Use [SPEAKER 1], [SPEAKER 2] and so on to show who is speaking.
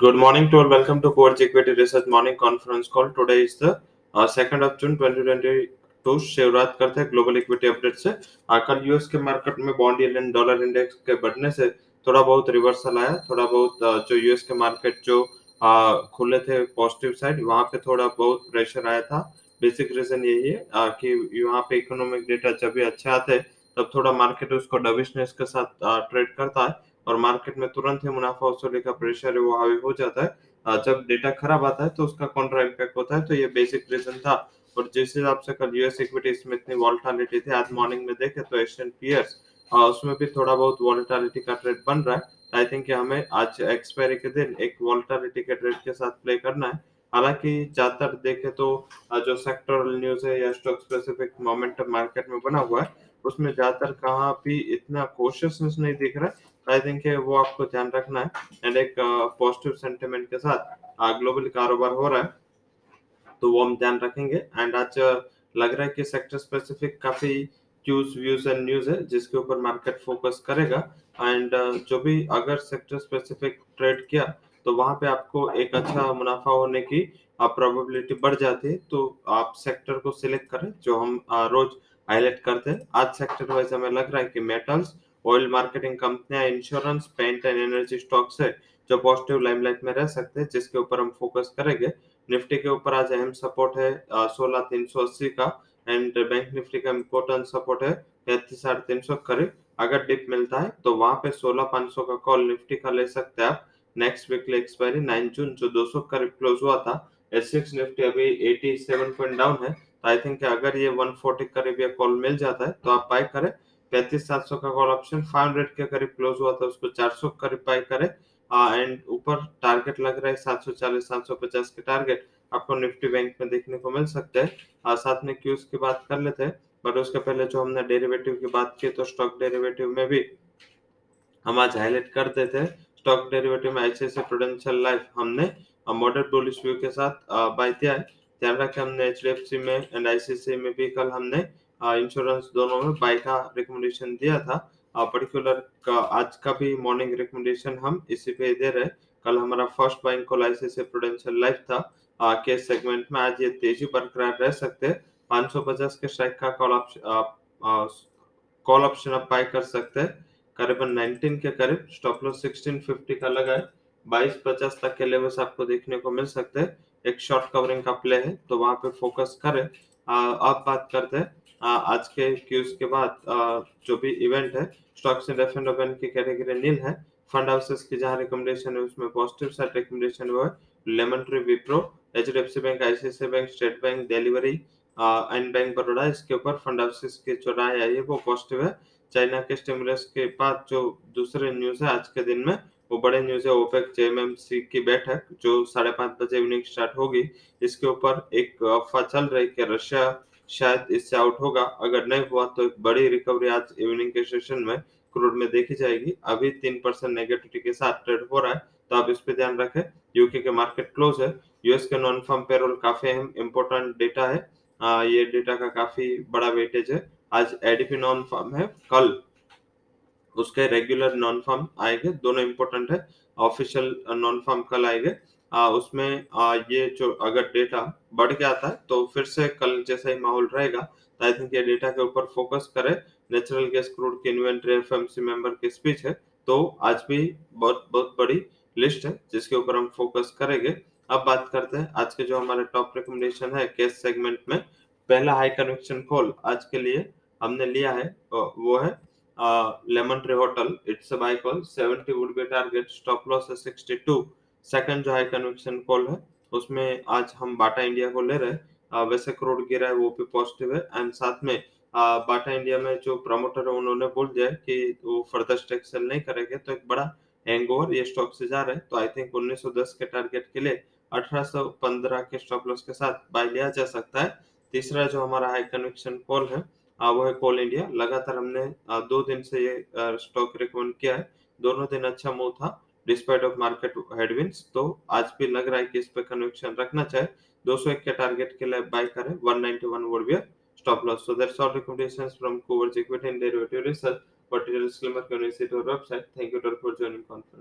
[SPEAKER 1] Good morning to all. Welcome to Coach Equity Research Morning Conference Call. Today is the uh, 2nd of June 2022. शुरुआत करते हैं global equity update से कल US के market में bond yield and dollar index के बढ़ने से थोड़ा बहुत रिवर्सल आया थोड़ा बहुत जो यूएस के मार्केट जो आ, खुले थे पॉजिटिव साइड वहाँ पे थोड़ा बहुत प्रेशर आया था बेसिक रीजन यही है आ, कि यहाँ पे इकोनॉमिक डेटा जब भी अच्छे आते तब थोड़ा मार्केट उसको डविशनेस के साथ ट्रेड करता है और मार्केट में तुरंत ही मुनाफा वसूली का प्रेशर है, वो हावी हो जाता है। जब डेटा खराब आता है तो उसका कॉन्ट्रा इम्पैक्ट होता है। तो ये बेसिक रीजन था। और जिस हिसाब से कल यूएस इक्विटीज में इतनी वॉल्टालिटी थी, आज मॉर्निंग में देखे तो एशियन पियर्स उसमें भी थोड़ा बहुत वॉल्टालिटी का ट्रेड बन रहा है। आई थिंक हमें आज एक्सपायरी के दिन एक वॉल्टालिटी के ट्रेड के साथ प्ले करना है। हालाँकि ज़्यादातर देखे तो जो सेक्टरल न्यूज़ है या स्टॉक स्पेसिफिक मोमेंटम मार्केट में बना हुआ है उसमें ज़्यादातर कहाँ भी इतना कोशियसनेस नहीं दिख रहा है। आई थिंक वो आपको ध्यान रखना है। एंड एक पॉजिटिव सेंटिमेंट के साथ ग्लोबल कारोबार हो रहा है तो वो हम ध्यान रखेंगे। एंड आज लग रहा है कि सेक्टर स्पेसिफिक काफ़ी क्यूज व्यूज़ एंड न्यूज़ है, जिसके ऊपर मार्केट फोकस करेगा। एंड जो भी अगर सेक्टर स्पेसिफिक ट्रेड किया तो वहाँ पे आपको एक अच्छा मुनाफा होने की प्रोबेबिलिटी बढ़ जाती है। तो आप सेक्टर को सिलेक्ट करें, जो हम रोज हाईलाइट करते हैं। आज सेक्टर वाइज हमें लग रहा है कि मेटल्स ऑयल मार्केटिंग कंपनियाँ insurance paint and energy stocks है, जो पॉजिटिव लाइमलाइट में रह सकते हैं, जिसके ऊपर हम फोकस करेंगे। निफ्टी के ऊपर आज अहम सपोर्ट है सोलह तीन सौ अस्सी का एंड बैंक निफ्टी का इम्पोर्टेंट सपोर्ट है, पैंतीस साढ़े तीन सौ करीब। अगर डिप मिलता है तो वहाँ पे सोलह पाँच सौ का कॉल निफ्टी का ले सकते हैं आप। Next weekly expiry nine June, जो दो सौ करीब क्लोज हुआ था एस निफ्टी अभी एटी सेवन पॉइंट डाउन है। तो आई थिंक अगर ये वन फोर्टी करीब ये कॉल मिल जाता है तो आप बाय करें। पैंतीस सात सौ का कॉल ऑप्शन फाइव हंड्रेड के करीब क्लोज हुआ था, उसको चार सौ करीब बाई करे। एंड ऊपर टारगेट लग रहा है सात सौ चालीस, सात सौ पचास के टारगेट आपको निफ्टी बैंक में देखने को मिल सकते हैं। साथ में क्यूज की बात कर लेते हैं बट उसके पहले जो हमने डेरिवेटिव की बात की तो स्टॉक डेरिवेटिव में भी हम आज हाईलाइट कर देते हैं। स्टॉक डेरिवेटिव में ऐसे ऐसे प्रोडेंशियल लाइफ हमने मॉडल बुलिश व्यू के साथ बाय दिया है। ध्यान रखें हमने एच में एंड आईसीसी में भी कल हमने इंश्योरेंस दोनों में बाई का रिकमेंडेशन दिया था। पर्टिकुलर का, आज का भी मॉर्निंग रिकमेंडेशन हम इसी पे दे रहे कल हमारा फ़र्स्ट बाइंग कॉल ऐसे प्रोडेंशियल लाइफ था। केस सेगमेंट में आज ये तेज़ी बरकरार रह सकते हैं। 550 के स्ट्राइक का कॉल ऑप्शन कॉल ऑप्शन आप बाय कर सकते हैं। करीबन 19 के करीब स्टॉप लॉस 1650 का लगा है। बाईस पचास तक के लेवल्स आपको देखने को मिल सकते हैं। एक शॉर्ट कवरिंग का प्ले है तो वहाँ पे फोकस करें अब बात करते हैं आज के क्यूज के बाद जो भी इवेंट है stocks and F and open की कैटेगरी नील है फंड हाउसेस की जहाँ रिकमेंडेशन है उसमें पॉजिटिव साइड रिकमेंडेशन हुआ है Lemon Tree Wipro H D F C bank ICICI bank state bank delivery and bank Baroda इसके ऊपर फंड हाउसेस की जो राय आई है वो पॉजिटिव है चाइना के स्टिमुलस के बाद जो दूसरे न्यूज़ है आज के दिन में वो बड़े न्यूज़ है ओपेक जेएमएमसी की बैठक जो साढ़े पाँच बजे इवनिंग स्टार्ट होगी। इसके ऊपर एक अफवाह चल रही है रशिया शायद इससे आउट होगा। अगर नहीं हुआ तो एक बड़ी रिकवरी आज इवनिंग के सेशन में क्रूड में देखी जाएगी। अभी तीन परसेंट नेगेटिविटी के साथ ट्रेड हो रहा है तो आप इस पे ध्यान रखें। यूके के मार्केट क्लोज है। यूएस के नॉन फॉर्म पेरोल काफ़ी अहम इम्पोर्टेंट डेटा है। आ, ये डेटा का काफ़ी बड़ा वेटेज है। आज एडीपी नॉन फॉर्म है। कल उसके रेगुलर नॉन फॉर्म आएँगे दोनों इम्पोर्टेंट है ऑफिशियल नॉन फॉर्म कल आएँगे। उसमें आ, ये जो अगर डेटा बढ़ के आता है तो फिर से कल जैसा ही माहौल रहेगा तो आई थिंक ये डेटा के ऊपर फोकस करे। नेचुरल गैस क्रूड की इन्वेंट्री एफएमसी मेंबर की स्पीच है तो आज भी बहुत बहुत बड़ी लिस्ट है जिसके ऊपर हम फोकस करेंगे। अब बात करते हैं आज के जो हमारे टॉप रिकमेंडेशन है केस सेगमेंट में पहला हाई कन्वेक्शन कॉल आज के लिए हमने लिया है वो है Lemon Tree hotel it's a buy call 70 would be target stop loss है 62 सेकंड जो हाई कन्वेक्शन कॉल है, उसमें आज हम बाटा इंडिया को ले रहे हैं। वैसे करोड़ गिरा है, वो भी पॉजिटिव है। एंड साथ में बाटा इंडिया में जो प्रमोटर है, उन्होंने बोल दिया है कि वो फर्दर स्टेक सेल नहीं करेंगे। तो एक बड़ा हैंगओवर ये स्टॉक से जा रहे हैं। तो आई थिंक 1910 के टारगेट के लिए 1815 के स्टॉप लॉस के साथ बाय लिया जा सकता है। तीसरा जो हमारा हाई कन्वेक्शन कॉल है वो है कोल इंडिया लगातार हमने दो दिन से ये स्टॉक रिकमेंड किया है। दोनों दिन अच्छा मूव था डिस्पाइट ऑफ़ मार्केट हेडविंस तो आज भी लग रहा है कि इस पर कन्वेक्शन रखना चाहे 201 के टारगेट के लिए बाय करें। 191 would be stop loss so that's all recommendations from कोवर्ज equity and derivative research particular disclaimer can you website thank you for joining conference